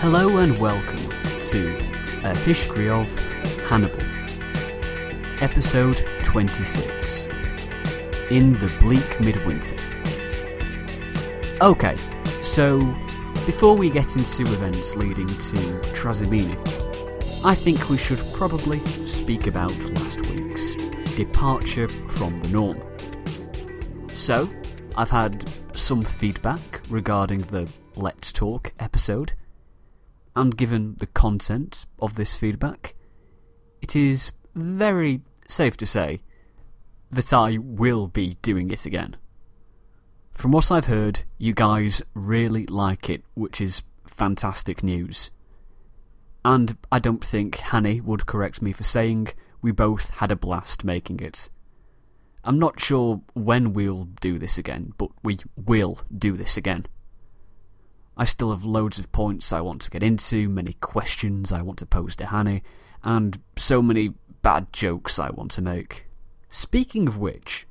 Hello and welcome to A History of Hannibal, Episode 26 In the Bleak Midwinter. Okay, so before we get into events leading to Trasimene, I think we should probably speak about last week's departure from the norm. So, I've had some feedback regarding the Let's Talk episode, and given the content of this feedback, it is very safe to say that I will be doing it again. From what I've heard, you guys really like it, which is fantastic news. And I don't think Hanny would correct me for saying we both had a blast making it. I'm not sure when we'll do this again, but we will do this again. I still have loads of points I want to get into, many questions I want to pose to Hanny, and so many bad jokes I want to make. Speaking of which,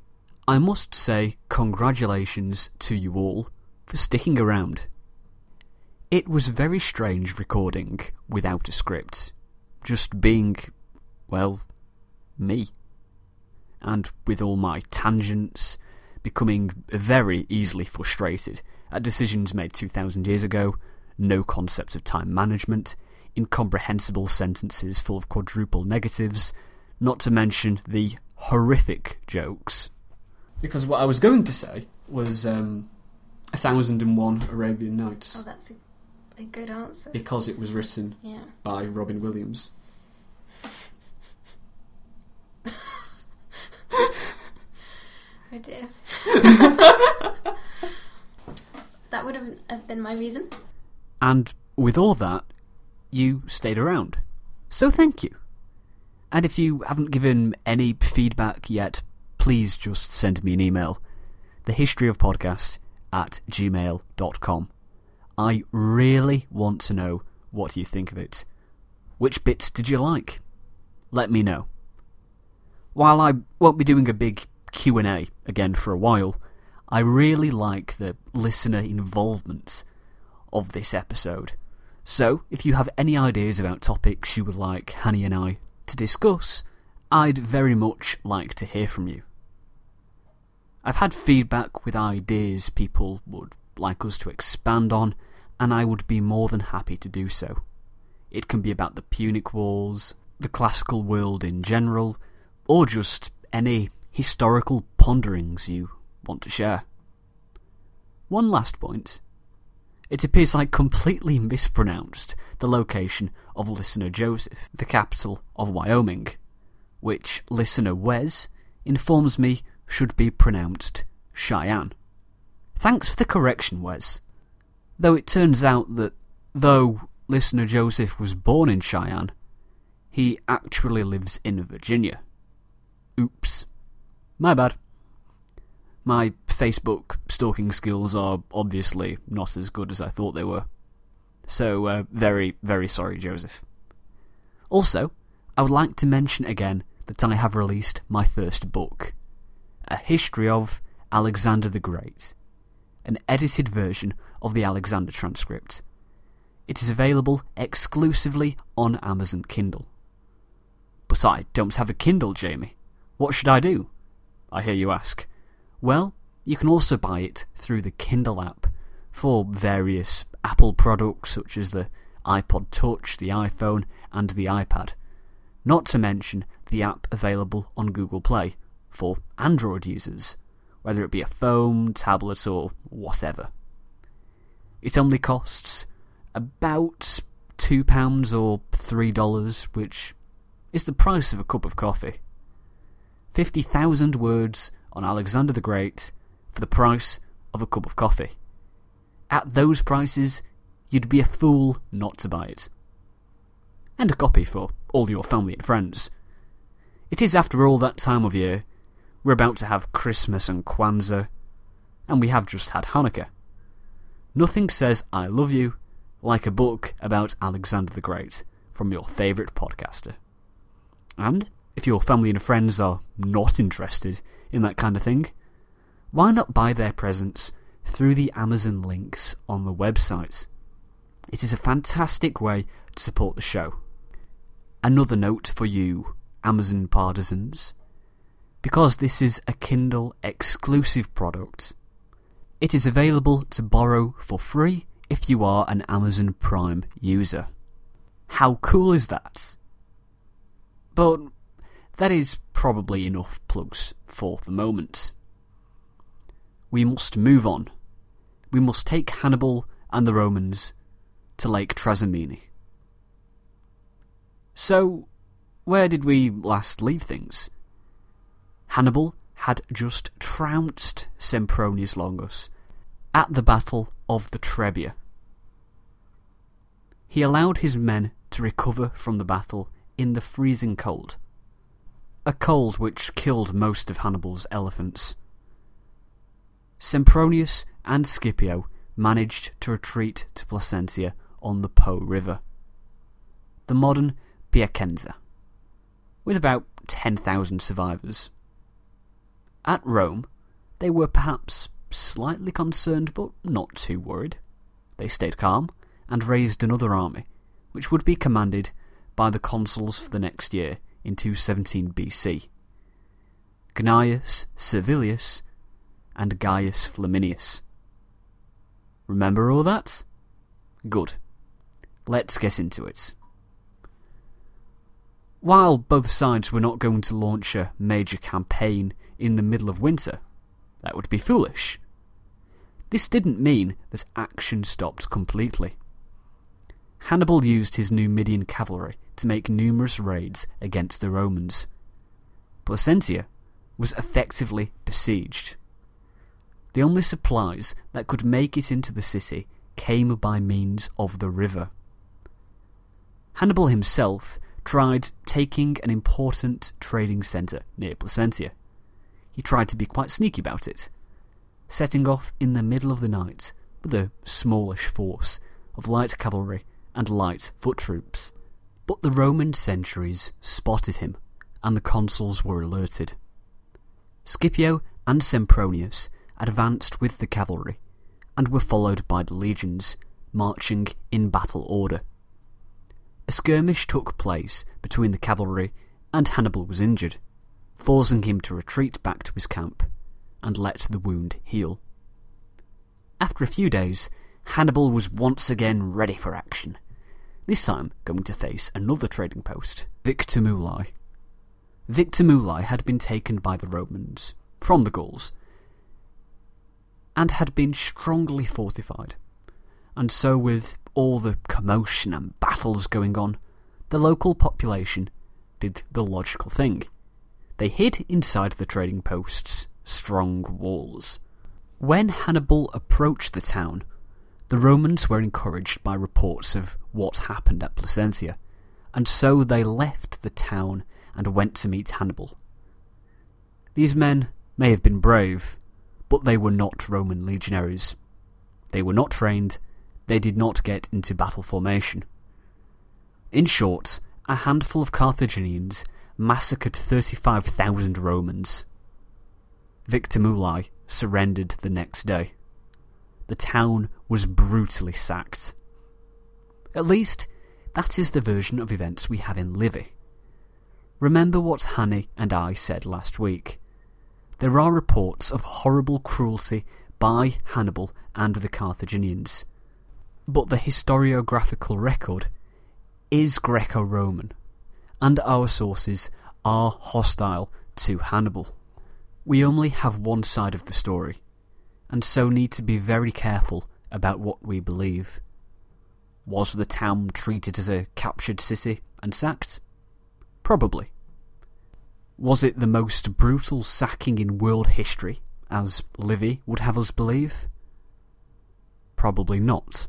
I must say congratulations to you all for sticking around. It was very strange recording without a script, just being, well, me. And with all my tangents, becoming very easily frustrated at decisions made 2,000 years ago, no concept of time management, incomprehensible sentences full of quadruple negatives, not to mention the horrific jokes. Because what I was going to say was um, A Thousand and One Arabian Nights. Oh, that's a, a good answer. Because it was written Yeah. by Robin Williams. Oh dear. that would have, been my reason. And with all that, you stayed around. So thank you. And if you haven't given any feedback yet, please just send me an email. Thehistoryofpodcast at gmail.com. I really want to know what you think of it. Which bits did you like? Let me know. While I won't be doing a big Q&A again for a while, I really like the listener involvement of this episode. So, if you have any ideas about topics you would like Hanny and I to discuss, I'd very much like to hear from you. I've had feedback with ideas people would like us to expand on, and I would be more than happy to do so. It can be about the Punic Wars, the classical world in general, or just any historical ponderings you want to share. One last point. It appears I completely mispronounced the location of listener Joseph, the capital of Wyoming, which listener Wes informs me should be pronounced Cheyenne. Thanks for the correction, Wes. Though it turns out that though listener Joseph was born in Cheyenne, he actually lives in Virginia. Oops. My bad. My Facebook stalking skills are obviously not as good as I thought they were. So, uh, very, very sorry, Joseph. Also, I would like to mention again that I have released my first book, A History of Alexander the Great, an edited version of the Alexander transcript. It is available exclusively on Amazon Kindle. But I don't have a Kindle, Jamie. What should I do? I hear you ask. Well, you can also buy it through the Kindle app for various Apple products such as the iPod Touch, the iPhone, and the iPad. Not to mention the app available on Google Play for Android users, whether it be a phone, tablet, or whatever. It only costs about £2 or $3, which is the price of a cup of coffee. 50,000 words on Alexander the Great for the price of a cup of coffee. At those prices, you'd be a fool not to buy it. And a copy for all your family and friends. It is, after all, that time of year. We're about to have Christmas and Kwanzaa, and we have just had Hanukkah. Nothing says I love you like a book about Alexander the Great from your favourite podcaster. And if your family and friends are not interested in that kind of thing, why not buy their presents through the Amazon links on the website? It is a fantastic way to support the show. Another note for you, Amazon partisans. Because this is a Kindle exclusive product, it is available to borrow for free if you are an Amazon Prime user. How cool is that? But that is probably enough plugs for the moment. We must move on. We must take Hannibal and the Romans to Lake Trasimene. So, where did we last leave things? Hannibal had just trounced Sempronius Longus at the Battle of the Trebia. He allowed his men to recover from the battle in the freezing cold, a cold which killed most of Hannibal's elephants. Sempronius and Scipio managed to retreat to Placentia on the Po River, the modern Piacenza, with about 10,000 survivors. At Rome, they were perhaps slightly concerned but not too worried. They stayed calm and raised another army, which would be commanded by the consuls for the next year in 217 BC Gnaeus Servilius and Gaius Flaminius. Remember all that? Good. Let's get into it. While both sides were not going to launch a major campaign in the middle of winter, that would be foolish. This didn't mean that action stopped completely. Hannibal used his Numidian cavalry to make numerous raids against the Romans. Placentia was effectively besieged. The only supplies that could make it into the city came by means of the river. Hannibal himself tried taking an important trading centre near Placentia. He tried to be quite sneaky about it, setting off in the middle of the night with a smallish force of light cavalry and light foot troops. But the Roman sentries spotted him, and the consuls were alerted. Scipio and Sempronius advanced with the cavalry, and were followed by the legions, marching in battle order. A skirmish took place between the cavalry, and Hannibal was injured, forcing him to retreat back to his camp and let the wound heal. After a few days, Hannibal was once again ready for action, this time going to face another trading post, Victumulae. Victumulae had been taken by the Romans from the Gauls and had been strongly fortified. And so, with all the commotion and battles going on, the local population did the logical thing. They hid inside the trading post's strong walls. When Hannibal approached the town, the Romans were encouraged by reports of what happened at Placentia, and so they left the town and went to meet Hannibal. These men may have been brave, but they were not Roman legionaries. They were not trained, they did not get into battle formation. In short, a handful of Carthaginians massacred 35,000 Romans. Victumulae surrendered the next day. The town was brutally sacked. At least, that is the version of events we have in Livy. Remember what Hanny and I said last week. There are reports of horrible cruelty by Hannibal and the Carthaginians, but the historiographical record is Greco Roman, and our sources are hostile to Hannibal. We only have one side of the story, and so need to be very careful about what we believe. Was the town treated as a captured city and sacked? Probably. Was it the most brutal sacking in world history, as Livy would have us believe? Probably not.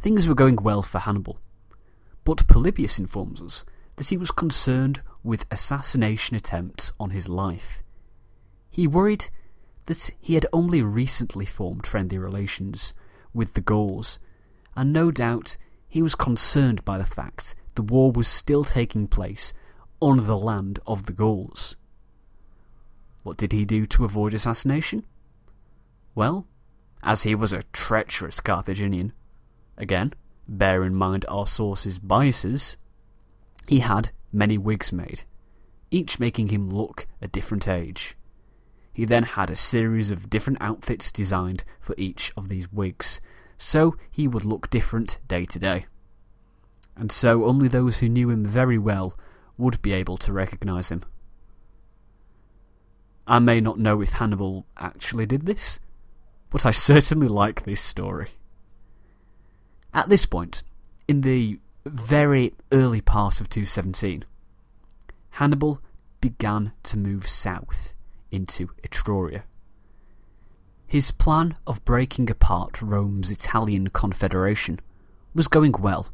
Things were going well for Hannibal, but Polybius informs us that he was concerned with assassination attempts on his life. He worried that he had only recently formed friendly relations with the Gauls, and no doubt he was concerned by the fact the war was still taking place on the land of the Gauls. What did he do to avoid assassination? Well, as he was a treacherous Carthaginian. Again, bear in mind our source's biases. He had many wigs made, each making him look a different age. He then had a series of different outfits designed for each of these wigs, so he would look different day to day. And so only those who knew him very well would be able to recognise him. I may not know if Hannibal actually did this, but I certainly like this story. At this point, in the very early part of 217, Hannibal began to move south into Etruria. His plan of breaking apart Rome's Italian confederation was going well.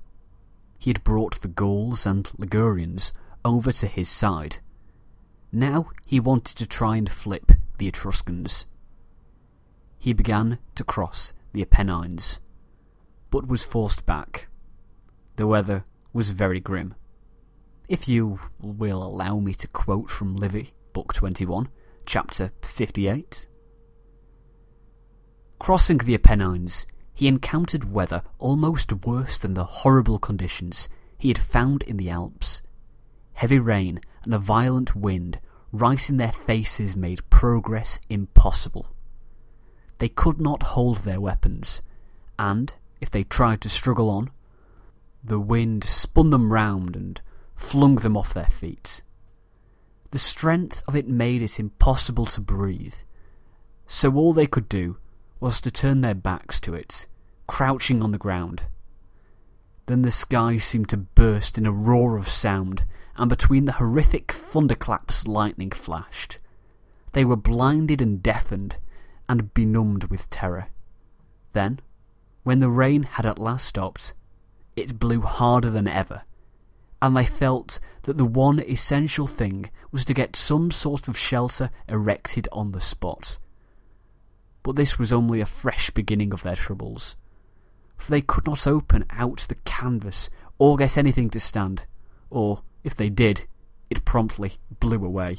He had brought the Gauls and Ligurians over to his side. Now he wanted to try and flip the Etruscans. He began to cross the Apennines, but was forced back. The weather was very grim. If you will allow me to quote from Livy, Book 21, Chapter 58. Crossing the Apennines, he encountered weather almost worse than the horrible conditions he had found in the Alps. Heavy rain and a violent wind right in their faces made progress impossible. They could not hold their weapons, and, if they tried to struggle on, the wind spun them round and flung them off their feet. The strength of it made it impossible to breathe, so all they could do was to turn their backs to it, crouching on the ground. Then the sky seemed to burst in a roar of sound, and between the horrific thunderclaps lightning flashed. They were blinded and deafened, and benumbed with terror. Then, when the rain had at last stopped, it blew harder than ever, and they felt that the one essential thing was to get some sort of shelter erected on the spot. But this was only a fresh beginning of their troubles, for they could not open out the canvas or get anything to stand, or, if they did, it promptly blew away.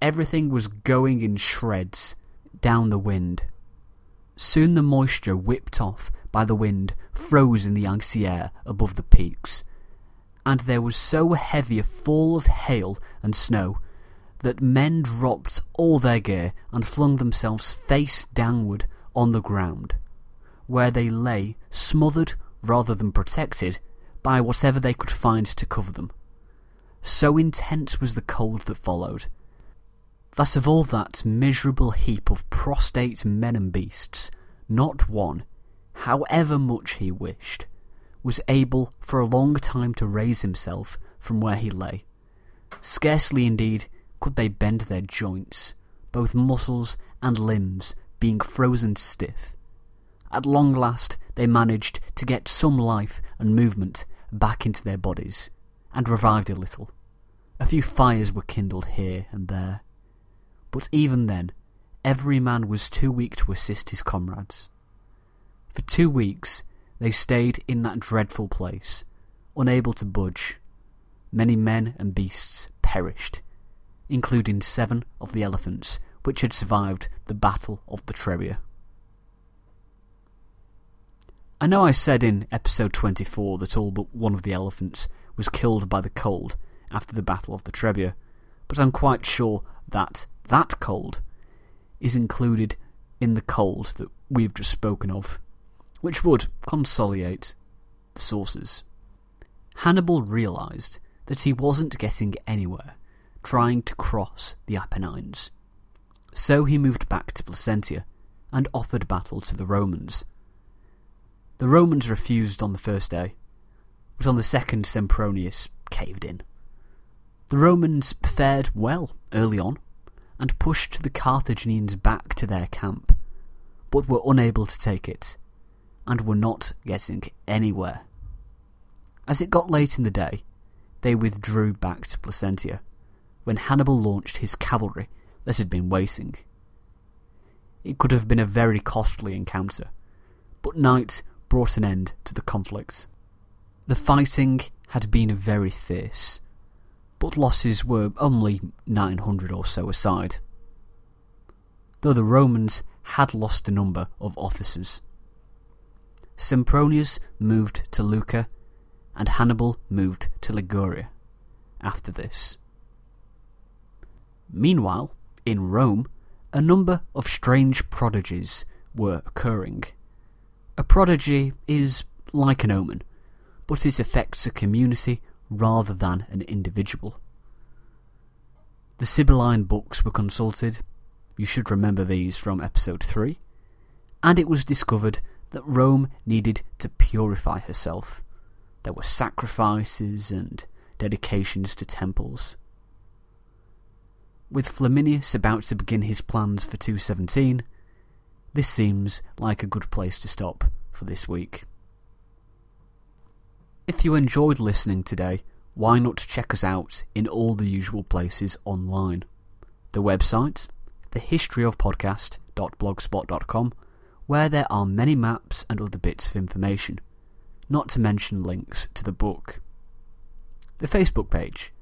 Everything was going in shreds down the wind. Soon the moisture whipped off by the wind froze in the icy air above the peaks, and there was so heavy a fall of hail and snow that men dropped all their gear and flung themselves face downward on the ground, where they lay smothered rather than protected by whatever they could find to cover them. So intense was the cold that followed, that of all that miserable heap of prostrate men and beasts, not one, however much he wished, was able for a long time to raise himself from where he lay. Scarcely, indeed, could they bend their joints, both muscles and limbs being frozen stiff. At long last, they managed to get some life and movement back into their bodies, and revived a little. A few fires were kindled here and there. But even then, every man was too weak to assist his comrades. For two weeks, they stayed in that dreadful place, unable to budge. Many men and beasts perished, including seven of the elephants which had survived the Battle of the Trebia. I know I said in episode 24 that all but one of the elephants was killed by the cold after the Battle of the Trebia, but I'm quite sure that that cold is included in the cold that we've just spoken of, which would consolidate the sources. Hannibal realised that he wasn't getting anywhere trying to cross the Apennines. So he moved back to Placentia and offered battle to the Romans. The Romans refused on the first day, but on the second Sempronius caved in. The Romans fared well early on and pushed the Carthaginians back to their camp, but were unable to take it and were not getting anywhere. As it got late in the day, they withdrew back to Placentia when Hannibal launched his cavalry that had been waiting. It could have been a very costly encounter, but night brought an end to the conflict. The fighting had been very fierce, but losses were only 900 or so aside. Though the Romans had lost a number of officers. Sempronius moved to Lucca, and Hannibal moved to Liguria after this. Meanwhile, in Rome, a number of strange prodigies were occurring. A prodigy is like an omen, but it affects a community rather than an individual. The Sibylline books were consulted, you should remember these from episode 3, and it was discovered that Rome needed to purify herself. There were sacrifices and dedications to temples. With Flaminius about to begin his plans for 217, this seems like a good place to stop for this week. If you enjoyed listening today, why not check us out in all the usual places online? The website, thehistoryofpodcast.blogspot.com, where there are many maps and other bits of information, not to mention links to the book. The Facebook page,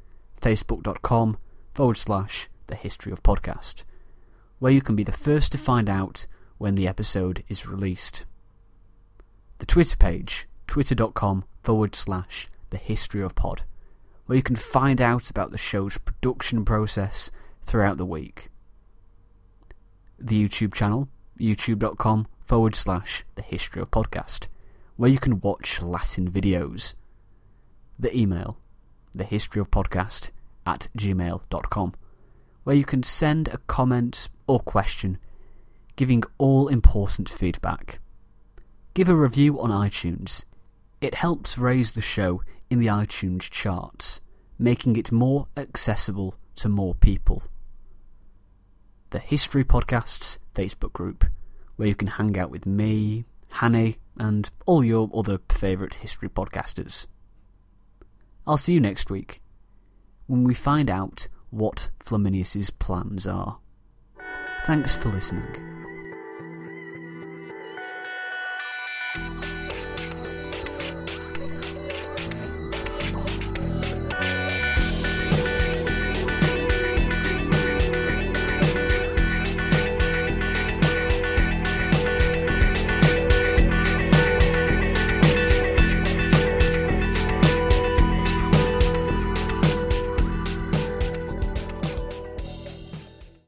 facebook.com forward slash the history of podcast, where you can be the first to find out when the episode is released. The Twitter page, twitter.com forward slash the history of pod, where you can find out about the show's production process throughout the week. The YouTube channel, youtube.com forward slash the history of podcast, where you can watch Latin videos. The email, the history of podcast at gmail.com, where you can send a comment or question giving all important feedback. Give a review on iTunes. It helps raise the show in the iTunes charts, making it more accessible to more people. The History Podcasts Facebook group, where you can hang out with me, Hanny, and all your other favourite history podcasters. I'll see you next week when we find out what Flaminius's plans are. Thanks for listening.